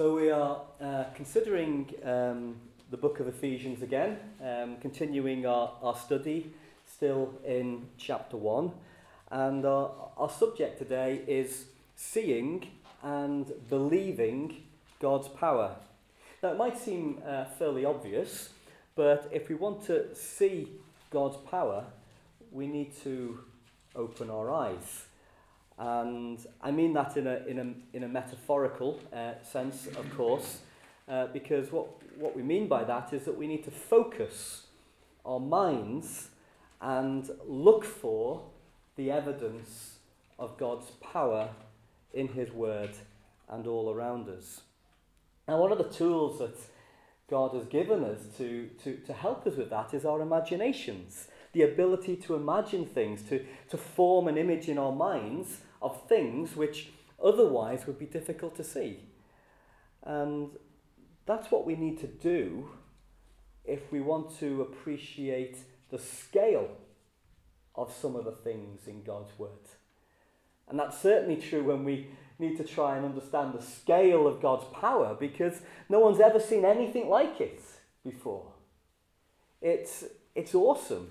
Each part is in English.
So we are uh, considering um, the book of Ephesians again, um, continuing our, our study still in chapter 1. And our, our subject today is seeing and believing God's power. Now, it might seem uh, fairly obvious, but if we want to see God's power, we need to open our eyes. And I mean that in a, in a, in a metaphorical uh, sense, of course, uh, because what, what we mean by that is that we need to focus our minds and look for the evidence of God's power in His Word and all around us. Now, one of the tools that God has given us to, to, to help us with that is our imaginations. The ability to imagine things, to, to form an image in our minds of things which otherwise would be difficult to see. And that's what we need to do if we want to appreciate the scale of some of the things in God's Word. And that's certainly true when we need to try and understand the scale of God's power because no one's ever seen anything like it before. It's, it's awesome.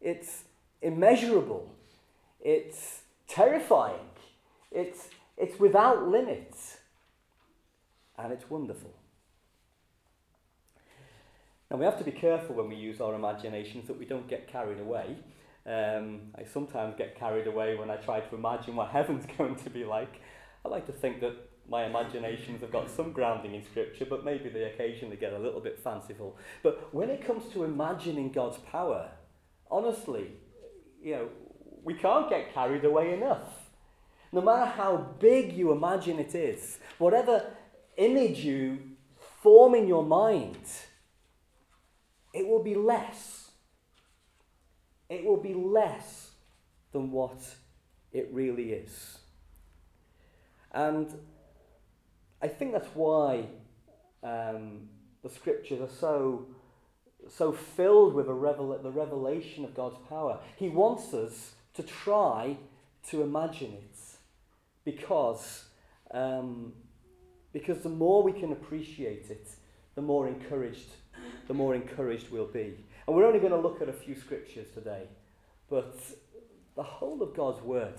It's immeasurable. It's terrifying. It's, it's without limits. And it's wonderful. Now, we have to be careful when we use our imaginations that we don't get carried away. Um, I sometimes get carried away when I try to imagine what heaven's going to be like. I like to think that my imaginations have got some grounding in Scripture, but maybe they occasionally get a little bit fanciful. But when it comes to imagining God's power, honestly, you know, we can't get carried away enough. No matter how big you imagine it is, whatever image you form in your mind, it will be less. It will be less than what it really is. And I think that's why um, the scriptures are so, so filled with revel- the revelation of God's power. He wants us to try to imagine it because, um, because the more we can appreciate it, the more encouraged, the more encouraged we'll be. And we're only going to look at a few scriptures today, but the whole of God's word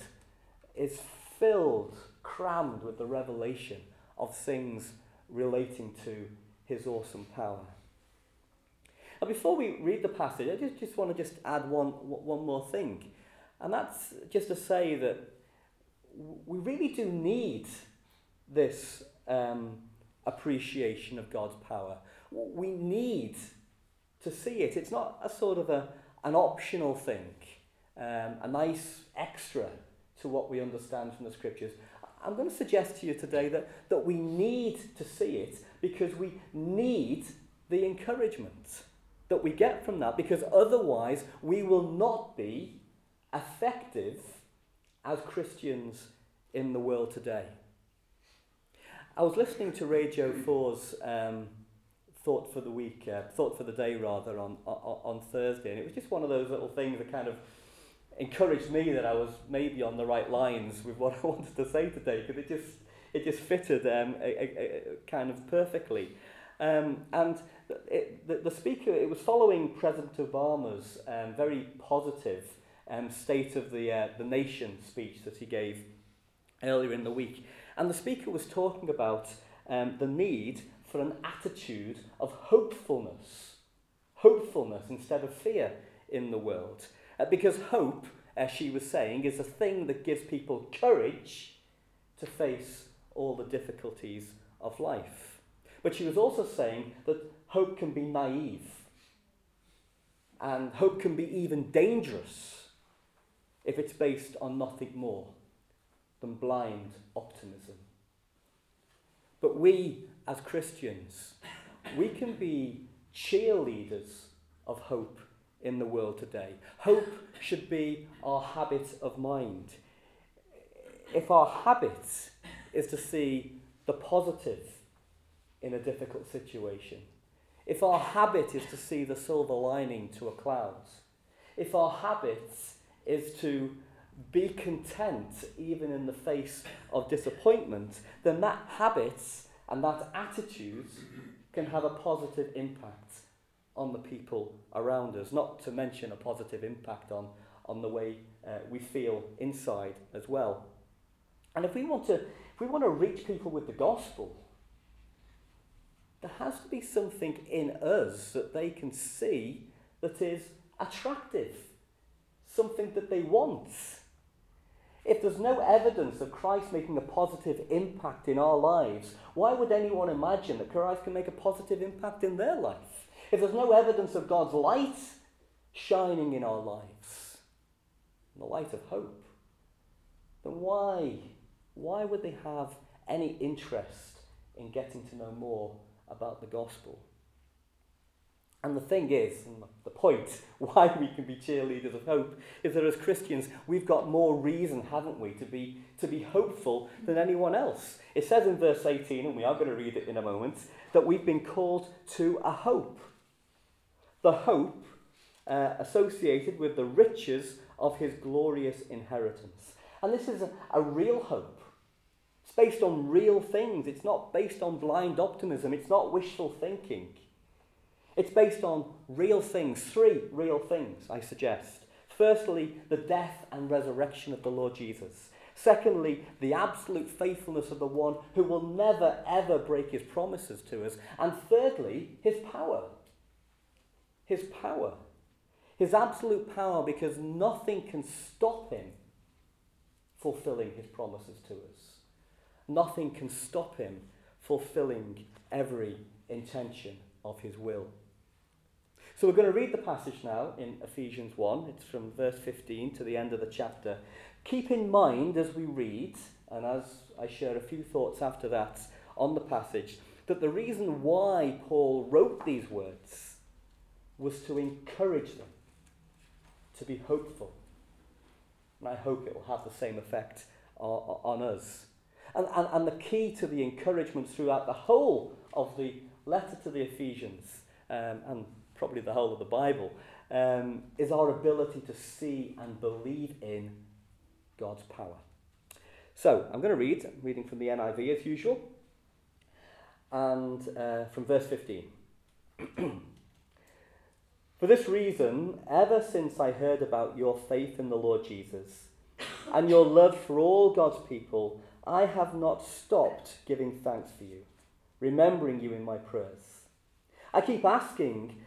is filled, crammed with the revelation of things relating to his awesome power. Now, before we read the passage, I just, just want to just add one, one more thing. And that's just to say that we really do need this um, appreciation of God's power. We need to see it. It's not a sort of a, an optional thing, um, a nice extra to what we understand from the scriptures. I'm going to suggest to you today that, that we need to see it because we need the encouragement that we get from that because otherwise we will not be effective as Christians in the world today. I was listening to Radio 4's um, Thought for the Week, uh, Thought for the Day rather, on, on, on Thursday, and it was just one of those little things that kind of encouraged me that I was maybe on the right lines with what I wanted to say today because it just it just fitted um, a, a, a, kind of perfectly. Um, and it, the, the speaker, it was following President Obama's um, very positive um, State of the, uh, the Nation speech that he gave earlier in the week. And the speaker was talking about um, the need for an attitude of hopefulness, hopefulness instead of fear in the world. Uh, because hope, as she was saying, is a thing that gives people courage to face all the difficulties of life. But she was also saying that hope can be naive. And hope can be even dangerous if it's based on nothing more than blind optimism. But we, as Christians, we can be cheerleaders of hope in the world today. Hope should be our habit of mind. If our habit is to see the positive in a difficult situation, if our habit is to see the silver lining to a cloud, if our habit is to be content even in the face of disappointment, then that habit and that attitude can have a positive impact on the people around us, not to mention a positive impact on, on the way uh, we feel inside as well. And if we want to if we want to reach people with the gospel, there has to be something in us that they can see that is attractive, something that they want. If there's no evidence of Christ making a positive impact in our lives, why would anyone imagine that Christ can make a positive impact in their life? If there's no evidence of God's light shining in our lives, the light of hope, then why, why would they have any interest in getting to know more about the gospel? And the thing is, the point why we can be cheerleaders of hope is that as Christians, we've got more reason, haven't we, to be, to be hopeful than anyone else. It says in verse 18, and we are going to read it in a moment, that we've been called to a hope. The hope uh, associated with the riches of his glorious inheritance. And this is a, a real hope. It's based on real things. It's not based on blind optimism. It's not wishful thinking. It's based on real things, three real things, I suggest. Firstly, the death and resurrection of the Lord Jesus. Secondly, the absolute faithfulness of the one who will never ever break his promises to us. And thirdly, his power. His power. His absolute power because nothing can stop him fulfilling his promises to us. Nothing can stop him fulfilling every intention of his will. So we're going to read the passage now in Ephesians 1. It's from verse 15 to the end of the chapter. Keep in mind as we read, and as I share a few thoughts after that on the passage, that the reason why Paul wrote these words was to encourage them to be hopeful. And I hope it will have the same effect on, us. And, and, and the key to the encouragement throughout the whole of the letter to the Ephesians um, and probably the whole of the Bible, um, is our ability to see and believe in God's power. So I'm going to read, I'm reading from the NIV as usual, and uh, from verse 15. For this reason, ever since I heard about your faith in the Lord Jesus and your love for all God's people, I have not stopped giving thanks for you, remembering you in my prayers. I keep asking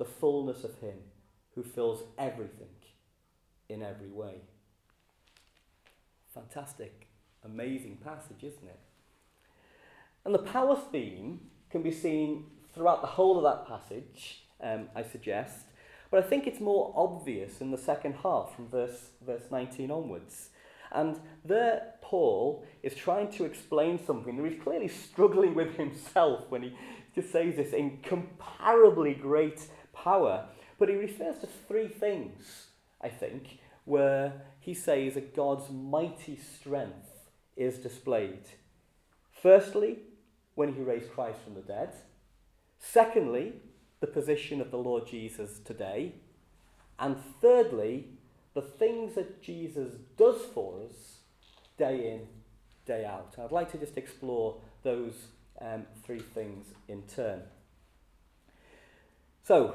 the fullness of Him who fills everything in every way. Fantastic, amazing passage, isn't it? And the power theme can be seen throughout the whole of that passage, um, I suggest, but I think it's more obvious in the second half from verse, verse 19 onwards. And there, Paul is trying to explain something that he's clearly struggling with himself when he just says this incomparably great power. But he refers to three things, I think, where he says that God's mighty strength is displayed. Firstly, when he raised Christ from the dead. Secondly, the position of the Lord Jesus today. And thirdly, the things that Jesus does for us day in, day out. I'd like to just explore those um, three things in turn. So,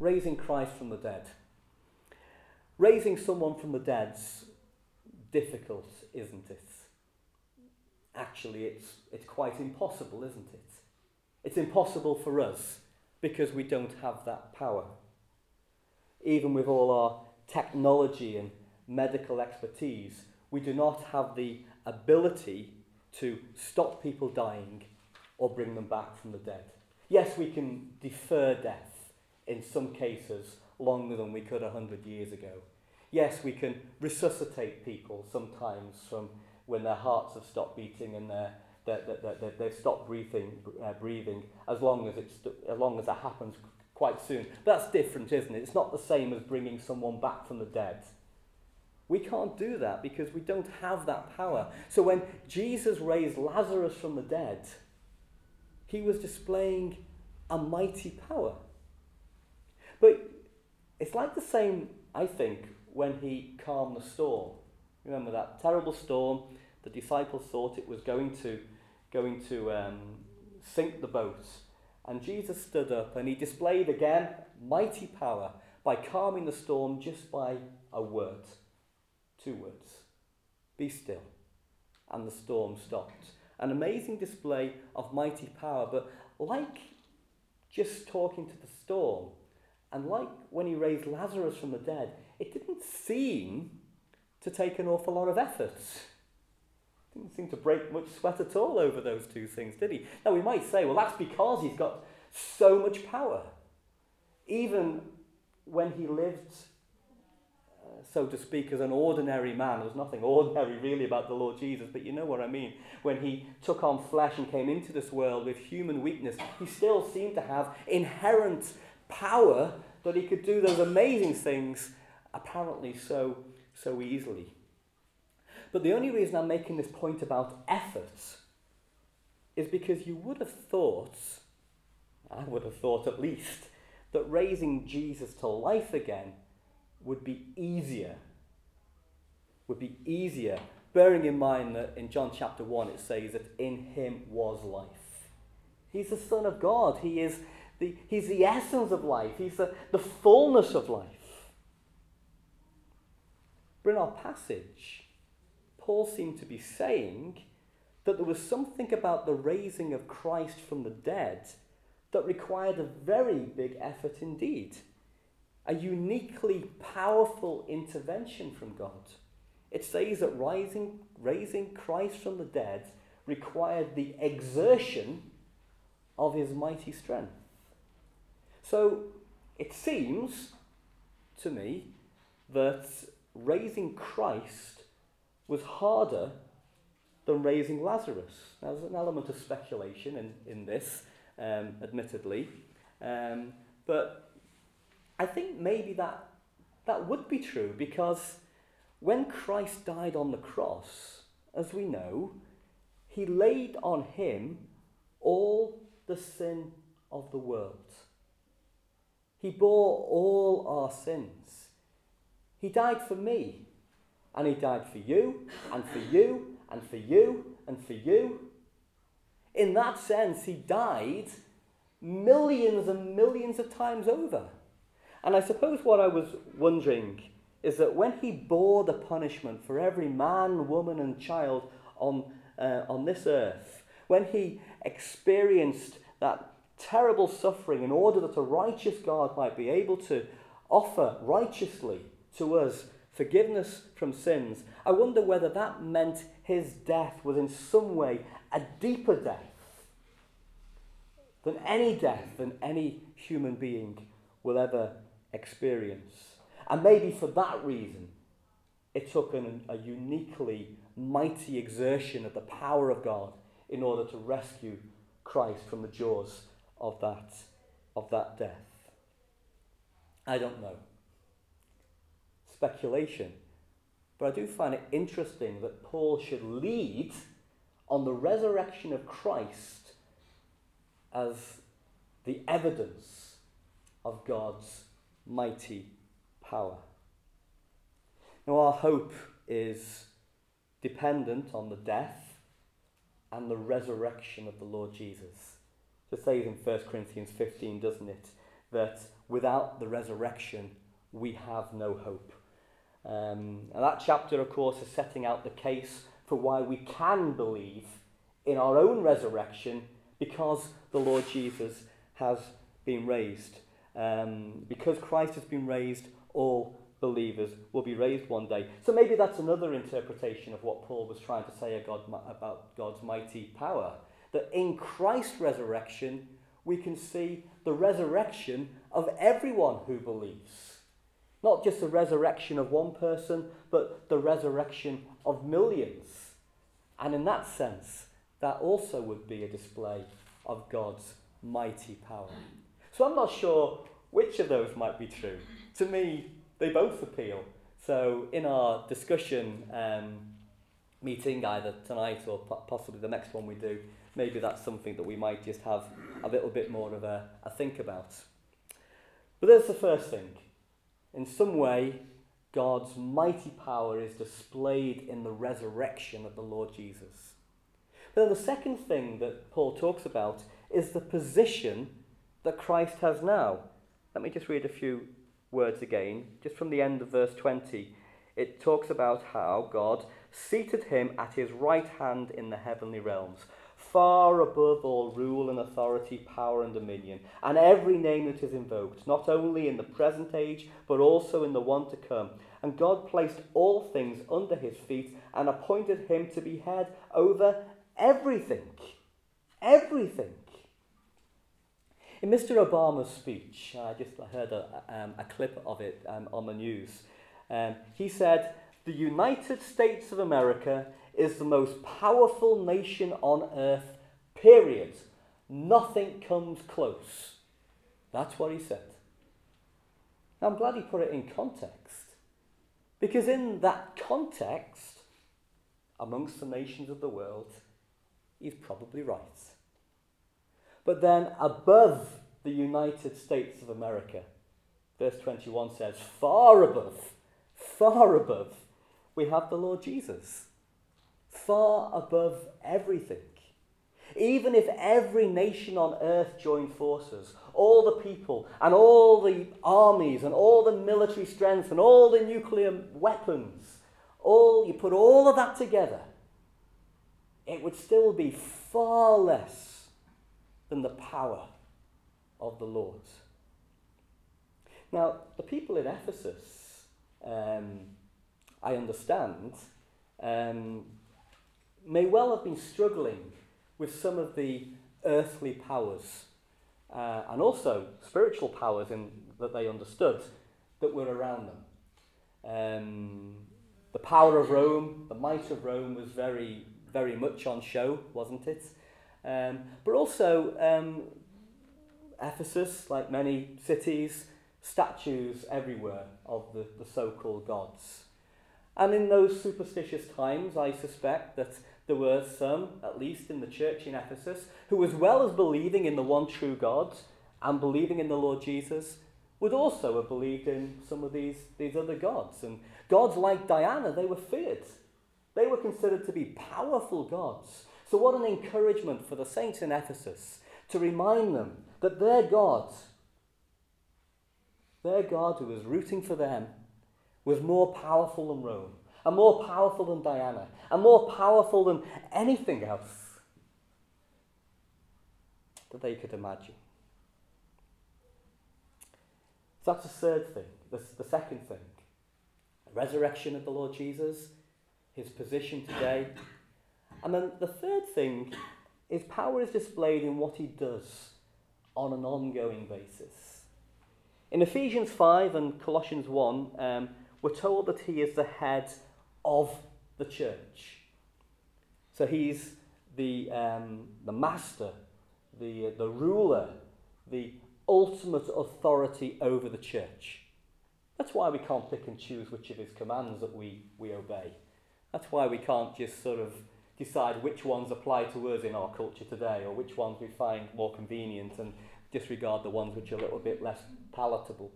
raising Christ from the dead. Raising someone from the dead's difficult, isn't it? Actually, it's, it's quite impossible, isn't it? It's impossible for us because we don't have that power. Even with all our technology and medical expertise, we do not have the ability to stop people dying or bring them back from the dead. Yes, we can defer death in some cases longer than we could a hundred years ago. Yes, we can resuscitate people sometimes from when their hearts have stopped beating and they're, they're, they're, they've stopped breathing, uh, breathing as, long as, it's, as long as that happens quite soon. That's different, isn't it? It's not the same as bringing someone back from the dead. We can't do that because we don't have that power. So when Jesus raised Lazarus from the dead, he was displaying a mighty power. But it's like the same, I think, when he calmed the storm. Remember that terrible storm? The disciples thought it was going to, going to um, sink the boat. And Jesus stood up and he displayed again mighty power by calming the storm just by a word. Two words. Be still. And the storm stopped. An amazing display of mighty power, but like just talking to the storm, and like when he raised Lazarus from the dead, it didn't seem to take an awful lot of effort. Didn't seem to break much sweat at all over those two things, did he? Now we might say, well, that's because he's got so much power. Even when he lived uh, so to speak, as an ordinary man. There's nothing ordinary really about the Lord Jesus, but you know what I mean. When he took on flesh and came into this world with human weakness, he still seemed to have inherent power that he could do those amazing things apparently so, so easily. But the only reason I'm making this point about efforts is because you would have thought, I would have thought at least, that raising Jesus to life again would be easier. Would be easier, bearing in mind that in John chapter 1 it says that in him was life. He's the Son of God. He is the, he's the essence of life. He's the, the fullness of life. But in our passage, Paul seemed to be saying that there was something about the raising of Christ from the dead that required a very big effort indeed a uniquely powerful intervention from God. It says that rising, raising Christ from the dead required the exertion of his mighty strength. So it seems to me that raising Christ was harder than raising Lazarus. Now, there's an element of speculation in, in this, um, admittedly, um, but I think maybe that, that would be true because when Christ died on the cross, as we know, he laid on him all the sin of the world. He bore all our sins. He died for me, and he died for you, and for you, and for you, and for you. In that sense, he died millions and millions of times over. And I suppose what I was wondering is that when he bore the punishment for every man, woman, and child on, uh, on this earth, when he experienced that terrible suffering in order that a righteous God might be able to offer righteously to us forgiveness from sins, I wonder whether that meant his death was in some way a deeper death than any death than any human being will ever experience. And maybe for that reason, it took an, a uniquely mighty exertion of the power of God in order to rescue Christ from the jaws of that, of that death. I don't know. Speculation. But I do find it interesting that Paul should lead on the resurrection of Christ as the evidence of God's mighty power. Now, our hope is dependent on the death and the resurrection of the Lord Jesus. It says in 1 Corinthians 15, doesn't it, that without the resurrection, we have no hope. Um, and that chapter, of course, is setting out the case for why we can believe in our own resurrection because the Lord Jesus has been raised. Um, because Christ has been raised, all believers will be raised one day. So maybe that's another interpretation of what Paul was trying to say about God's mighty power. That in Christ's resurrection, we can see the resurrection of everyone who believes. Not just the resurrection of one person, but the resurrection of millions. And in that sense, that also would be a display of God's mighty power. So I'm not sure which of those might be true. To me, they both appeal. So in our discussion um, meeting, either tonight or possibly the next one we do, maybe that's something that we might just have a little bit more of a, a think about. But there's the first thing. In some way, God's mighty power is displayed in the resurrection of the Lord Jesus. But then the second thing that Paul talks about is the position that Christ has now. Let me just read a few words again, just from the end of verse 20. It talks about how God seated him at his right hand in the heavenly realms far above all rule and authority, power and dominion, and every name that is invoked, not only in the present age, but also in the one to come. And God placed all things under his feet and appointed him to be head over everything. Everything. In Mr. Obama's speech, I just heard a, um, a clip of it um, on the news. Um, he said, The United States of America is the most powerful nation on earth, period. Nothing comes close. That's what he said. I'm glad he put it in context. Because in that context, amongst the nations of the world, he's probably right. But then above the United States of America, verse 21 says, far above, far above, we have the Lord Jesus far above everything. Even if every nation on earth joined forces, all the people and all the armies and all the military strength and all the nuclear weapons, all you put all of that together, it would still be far less than the power of the Lord. Now, the people in Ephesus, um, I understand, um, may well have been struggling with some of the earthly powers uh, and also spiritual powers in, that they understood that were around them. Um, the power of Rome, the might of Rome was very, very much on show, wasn't it? Um, but also, um, Ephesus, like many cities, statues everywhere of the, the so called gods. And in those superstitious times, I suspect that there were some, at least in the church in Ephesus, who, as well as believing in the one true God and believing in the Lord Jesus, would also have believed in some of these, these other gods. And gods like Diana, they were feared. They were considered to be powerful gods. So, what an encouragement for the saints in Ephesus to remind them that their God, their God who was rooting for them, was more powerful than Rome and more powerful than Diana, and more powerful than anything else that they could imagine. So that's the third thing, the, the second thing. The resurrection of the Lord Jesus, his position today. And then the third thing is power is displayed in what he does on an ongoing basis. In Ephesians 5 and Colossians 1, um, we're told that he is the head of the church. So he's the, um, the master, the, the ruler, the ultimate authority over the church. That's why we can't pick and choose which of his commands that we, we obey. That's why we can't just sort of decide which ones apply to us in our culture today or which ones we find more convenient and disregard the ones which are a little bit less palatable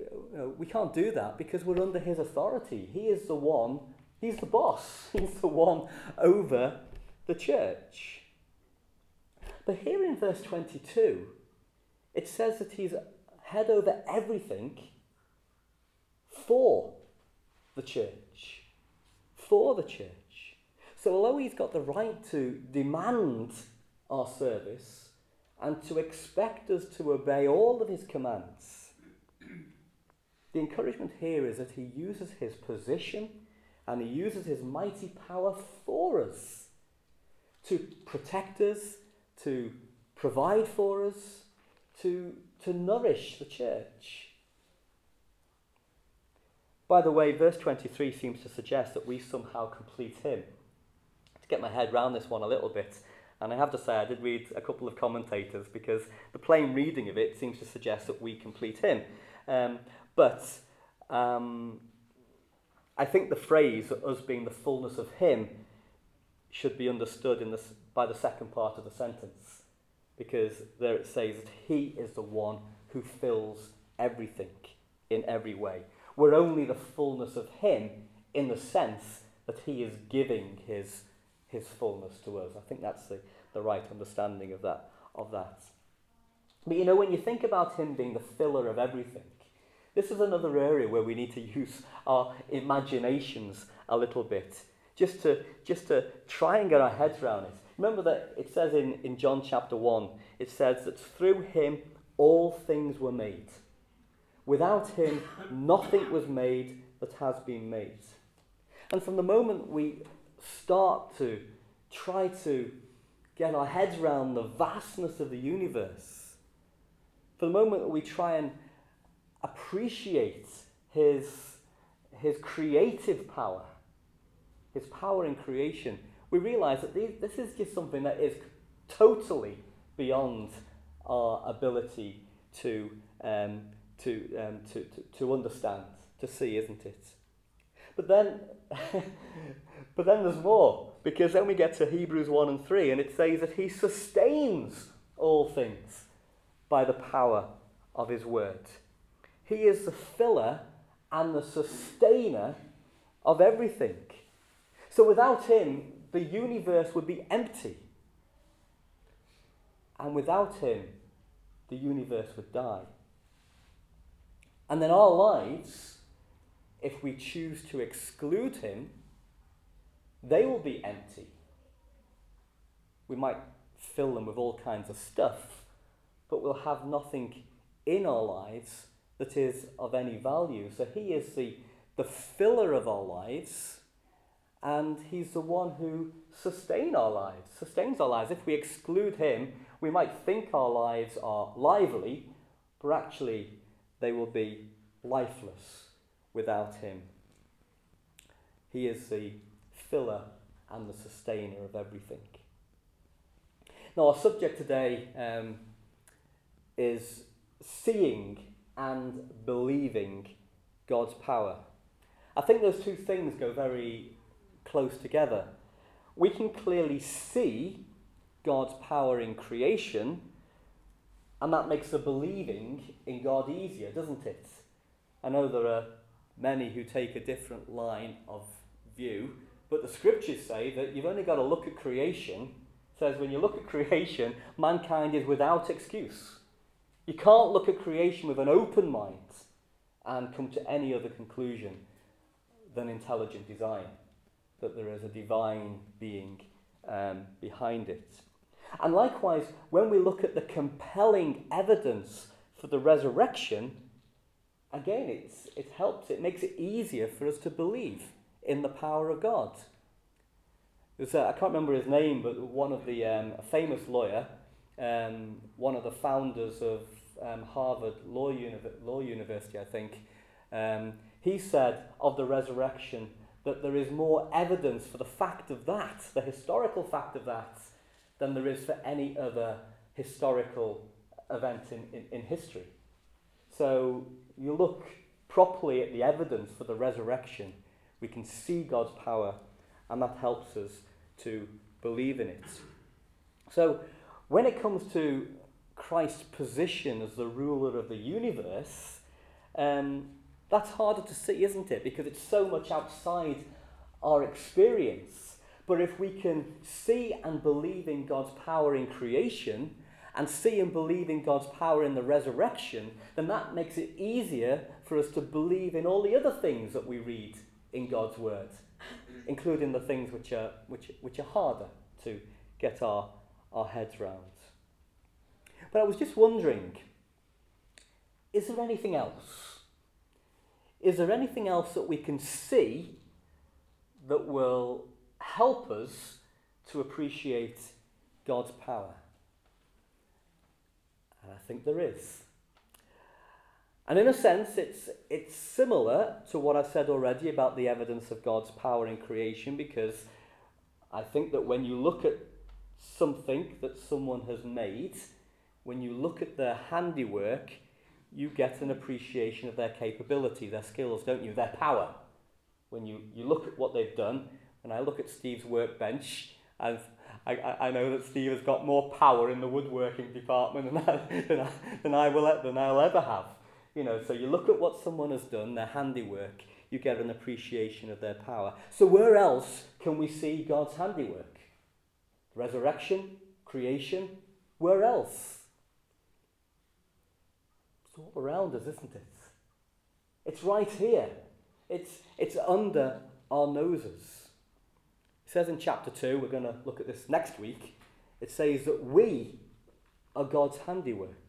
Uh, we can't do that because we're under his authority. He is the one, he's the boss, he's the one over the church. But here in verse 22, it says that he's head over everything for the church. For the church. So, although he's got the right to demand our service and to expect us to obey all of his commands. The encouragement here is that he uses his position and he uses his mighty power for us to protect us, to provide for us, to, to nourish the church. By the way, verse 23 seems to suggest that we somehow complete him. To get my head around this one a little bit, and I have to say, I did read a couple of commentators because the plain reading of it seems to suggest that we complete him. Um, but um, I think the phrase, us being the fullness of him, should be understood in this, by the second part of the sentence. Because there it says that he is the one who fills everything in every way. We're only the fullness of him in the sense that he is giving his his fullness to us. I think that's the, the right understanding of that, of that. But you know, when you think about him being the filler of everything, this is another area where we need to use our imaginations a little bit, just to, just to try and get our heads around it. Remember that it says in, in John chapter 1, it says that through him all things were made. Without him, nothing was made that has been made. And from the moment we start to try to get our heads around the vastness of the universe, for the moment that we try and appreciate his, his creative power, his power in creation, we realize that these, this is just something that is totally beyond our ability to, um, to, um, to, to, to understand, to see, isn't it? But then But then there's more, because then we get to Hebrews 1 and 3, and it says that he sustains all things by the power of his word. He is the filler and the sustainer of everything. So without him, the universe would be empty. And without him, the universe would die. And then our lives, if we choose to exclude him, they will be empty. We might fill them with all kinds of stuff, but we'll have nothing in our lives that is of any value. So he is the, the filler of our lives, and he's the one who sustain our lives, sustains our lives. If we exclude him, we might think our lives are lively, but actually they will be lifeless without him. He is the filler and the sustainer of everything. Now, our subject today um, is seeing and believing God's power. I think those two things go very close together. We can clearly see God's power in creation, and that makes the believing in God easier, doesn't it? I know there are many who take a different line of view, but the scriptures say that you've only got to look at creation. It says when you look at creation, mankind is without excuse. You can't look at creation with an open mind and come to any other conclusion than intelligent design, that there is a divine being um, behind it. And likewise, when we look at the compelling evidence for the resurrection, again, it's, it helps, it makes it easier for us to believe in the power of God. There's a, I can't remember his name, but one of the um, famous lawyer, um, one of the founders of um, Harvard Law, Law University, I think, um, he said of the resurrection that there is more evidence for the fact of that, the historical fact of that, than there is for any other historical event in, in, in history. So you look properly at the evidence for the resurrection we can see God's power, and that helps us to believe in it. So, when it comes to Christ's position as the ruler of the universe, um, that's harder to see, isn't it? Because it's so much outside our experience. But if we can see and believe in God's power in creation, and see and believe in God's power in the resurrection, then that makes it easier for us to believe in all the other things that we read in God's word, including the things which are, which, which are harder to get our, our heads round. But I was just wondering is there anything else? Is there anything else that we can see that will help us to appreciate God's power? And I think there is. And in a sense, it's, it's similar to what I've said already about the evidence of God's power in creation, because I think that when you look at something that someone has made, when you look at their handiwork, you get an appreciation of their capability, their skills, don't you? Their power. When you, you look at what they've done, and I look at Steve's workbench, and I, I, know that Steve has got more power in the woodworking department than I, than I, than I will than I'll ever have. You know, so you look at what someone has done, their handiwork, you get an appreciation of their power. So where else can we see God's handiwork? Resurrection, creation, where else? All around us, isn't it? It's right here. It's, it's under our noses. It says in chapter 2, we're going to look at this next week, it says that we are God's handiwork.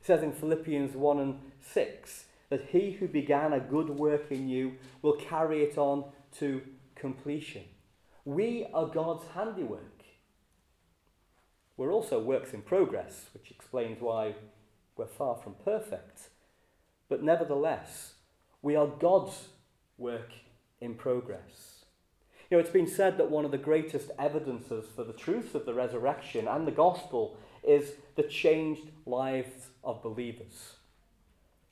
It says in Philippians 1 and 6 that he who began a good work in you will carry it on to completion. We are God's handiwork. We're also works in progress, which explains why we're far from perfect. But nevertheless, we are God's work in progress. You know, it's been said that one of the greatest evidences for the truth of the resurrection and the gospel is the changed lives of believers.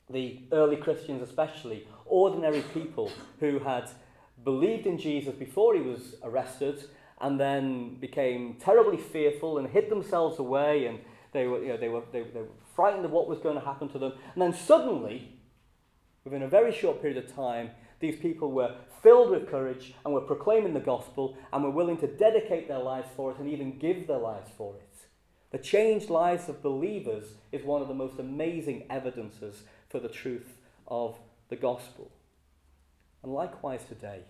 The early Christians, especially, ordinary people who had believed in Jesus before he was arrested and then became terribly fearful and hid themselves away and they were, you know, they were, they, they were frightened of what was going to happen to them. And then suddenly, within a very short period of time, these people were filled with courage and were proclaiming the gospel and were willing to dedicate their lives for it and even give their lives for it. The changed lives of believers is one of the most amazing evidences for the truth of the gospel. And likewise today,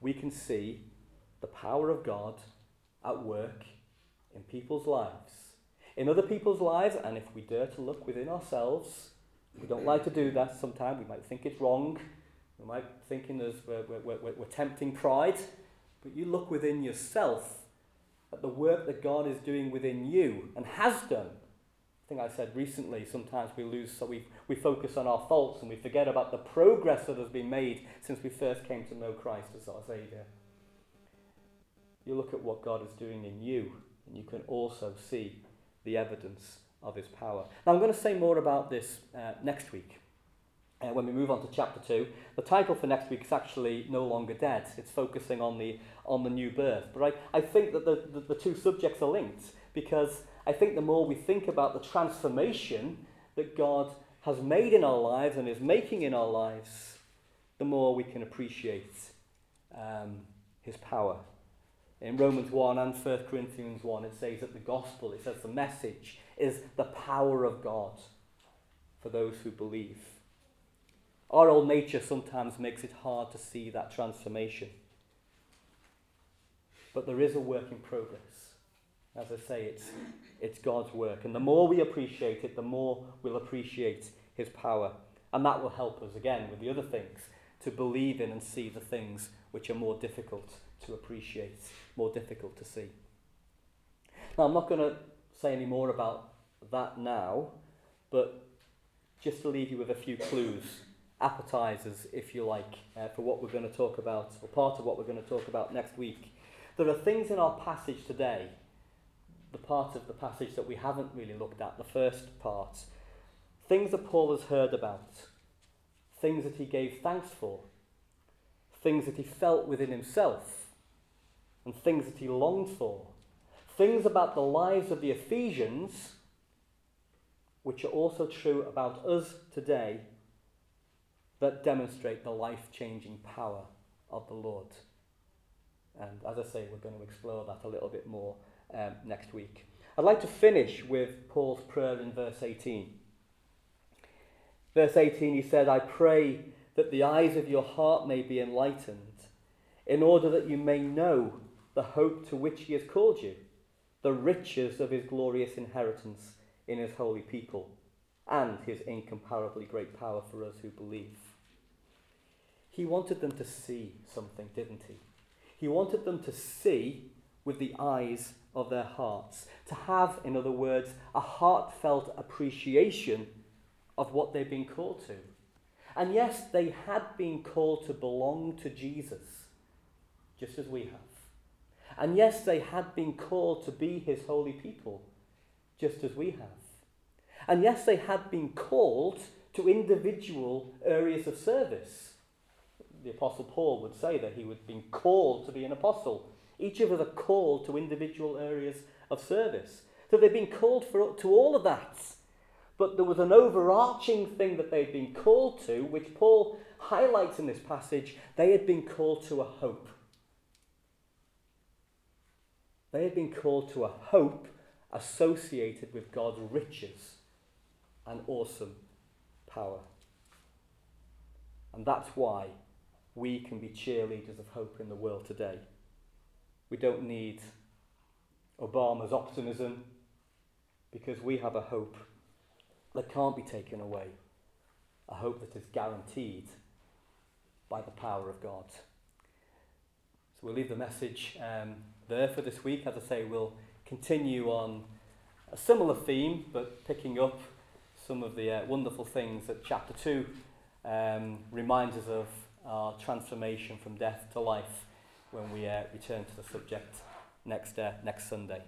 we can see the power of God at work in people's lives. In other people's lives, and if we dare to look within ourselves, we don't like to do that sometimes, we might think it's wrong, we might thinking there's, we're, we're, we're, we're tempting pride, but you look within yourself at the work that God is doing within you and has done. I think I said recently, sometimes we lose, so we, we focus on our faults and we forget about the progress that has been made since we first came to know Christ as our Saviour. You look at what God is doing in you, and you can also see the evidence of his power. Now, I'm going to say more about this uh, next week. Uh, when we move on to chapter 2, the title for next week is actually No Longer Dead. It's focusing on the, on the new birth. But I, I think that the, the, the two subjects are linked because I think the more we think about the transformation that God has made in our lives and is making in our lives, the more we can appreciate um, his power. In Romans 1 and 1 Corinthians 1, it says that the gospel, it says the message, is the power of God for those who believe. Our old nature sometimes makes it hard to see that transformation. But there is a work in progress. As I say, it's, it's God's work. And the more we appreciate it, the more we'll appreciate His power. And that will help us, again, with the other things, to believe in and see the things which are more difficult to appreciate, more difficult to see. Now, I'm not going to say any more about that now, but just to leave you with a few clues appetizers, if you like, uh, for what we're going to talk about, or part of what we're going to talk about next week. There are things in our passage today, the part of the passage that we haven't really looked at, the first part, things that Paul has heard about, things that he gave thanks for, things that he felt within himself, and things that he longed for, things about the lives of the Ephesians, which are also true about us today that demonstrate the life changing power of the Lord. And as I say, we're going to explore that a little bit more um, next week. I'd like to finish with Paul's prayer in verse 18. Verse 18, he said, I pray that the eyes of your heart may be enlightened, in order that you may know the hope to which he has called you, the riches of his glorious inheritance in his holy people, and his incomparably great power for us who believe. He wanted them to see something, didn't he? He wanted them to see with the eyes of their hearts, to have, in other words, a heartfelt appreciation of what they've been called to. And yes, they had been called to belong to Jesus, just as we have. And yes, they had been called to be his holy people, just as we have. And yes, they had been called to individual areas of service. The Apostle Paul would say that he had been called to be an apostle. Each of us are called to individual areas of service. So they've been called for, to all of that. But there was an overarching thing that they'd been called to, which Paul highlights in this passage. They had been called to a hope. They had been called to a hope associated with God's riches and awesome power. And that's why we can be cheerleaders of hope in the world today. We don't need Obama's optimism because we have a hope that can't be taken away, a hope that is guaranteed by the power of God. So we'll leave the message um, there for this week. As I say, we'll continue on a similar theme, but picking up some of the uh, wonderful things that chapter 2 um, reminds us of our transformation from death to life when we uh, return to the subject next, uh, next Sunday.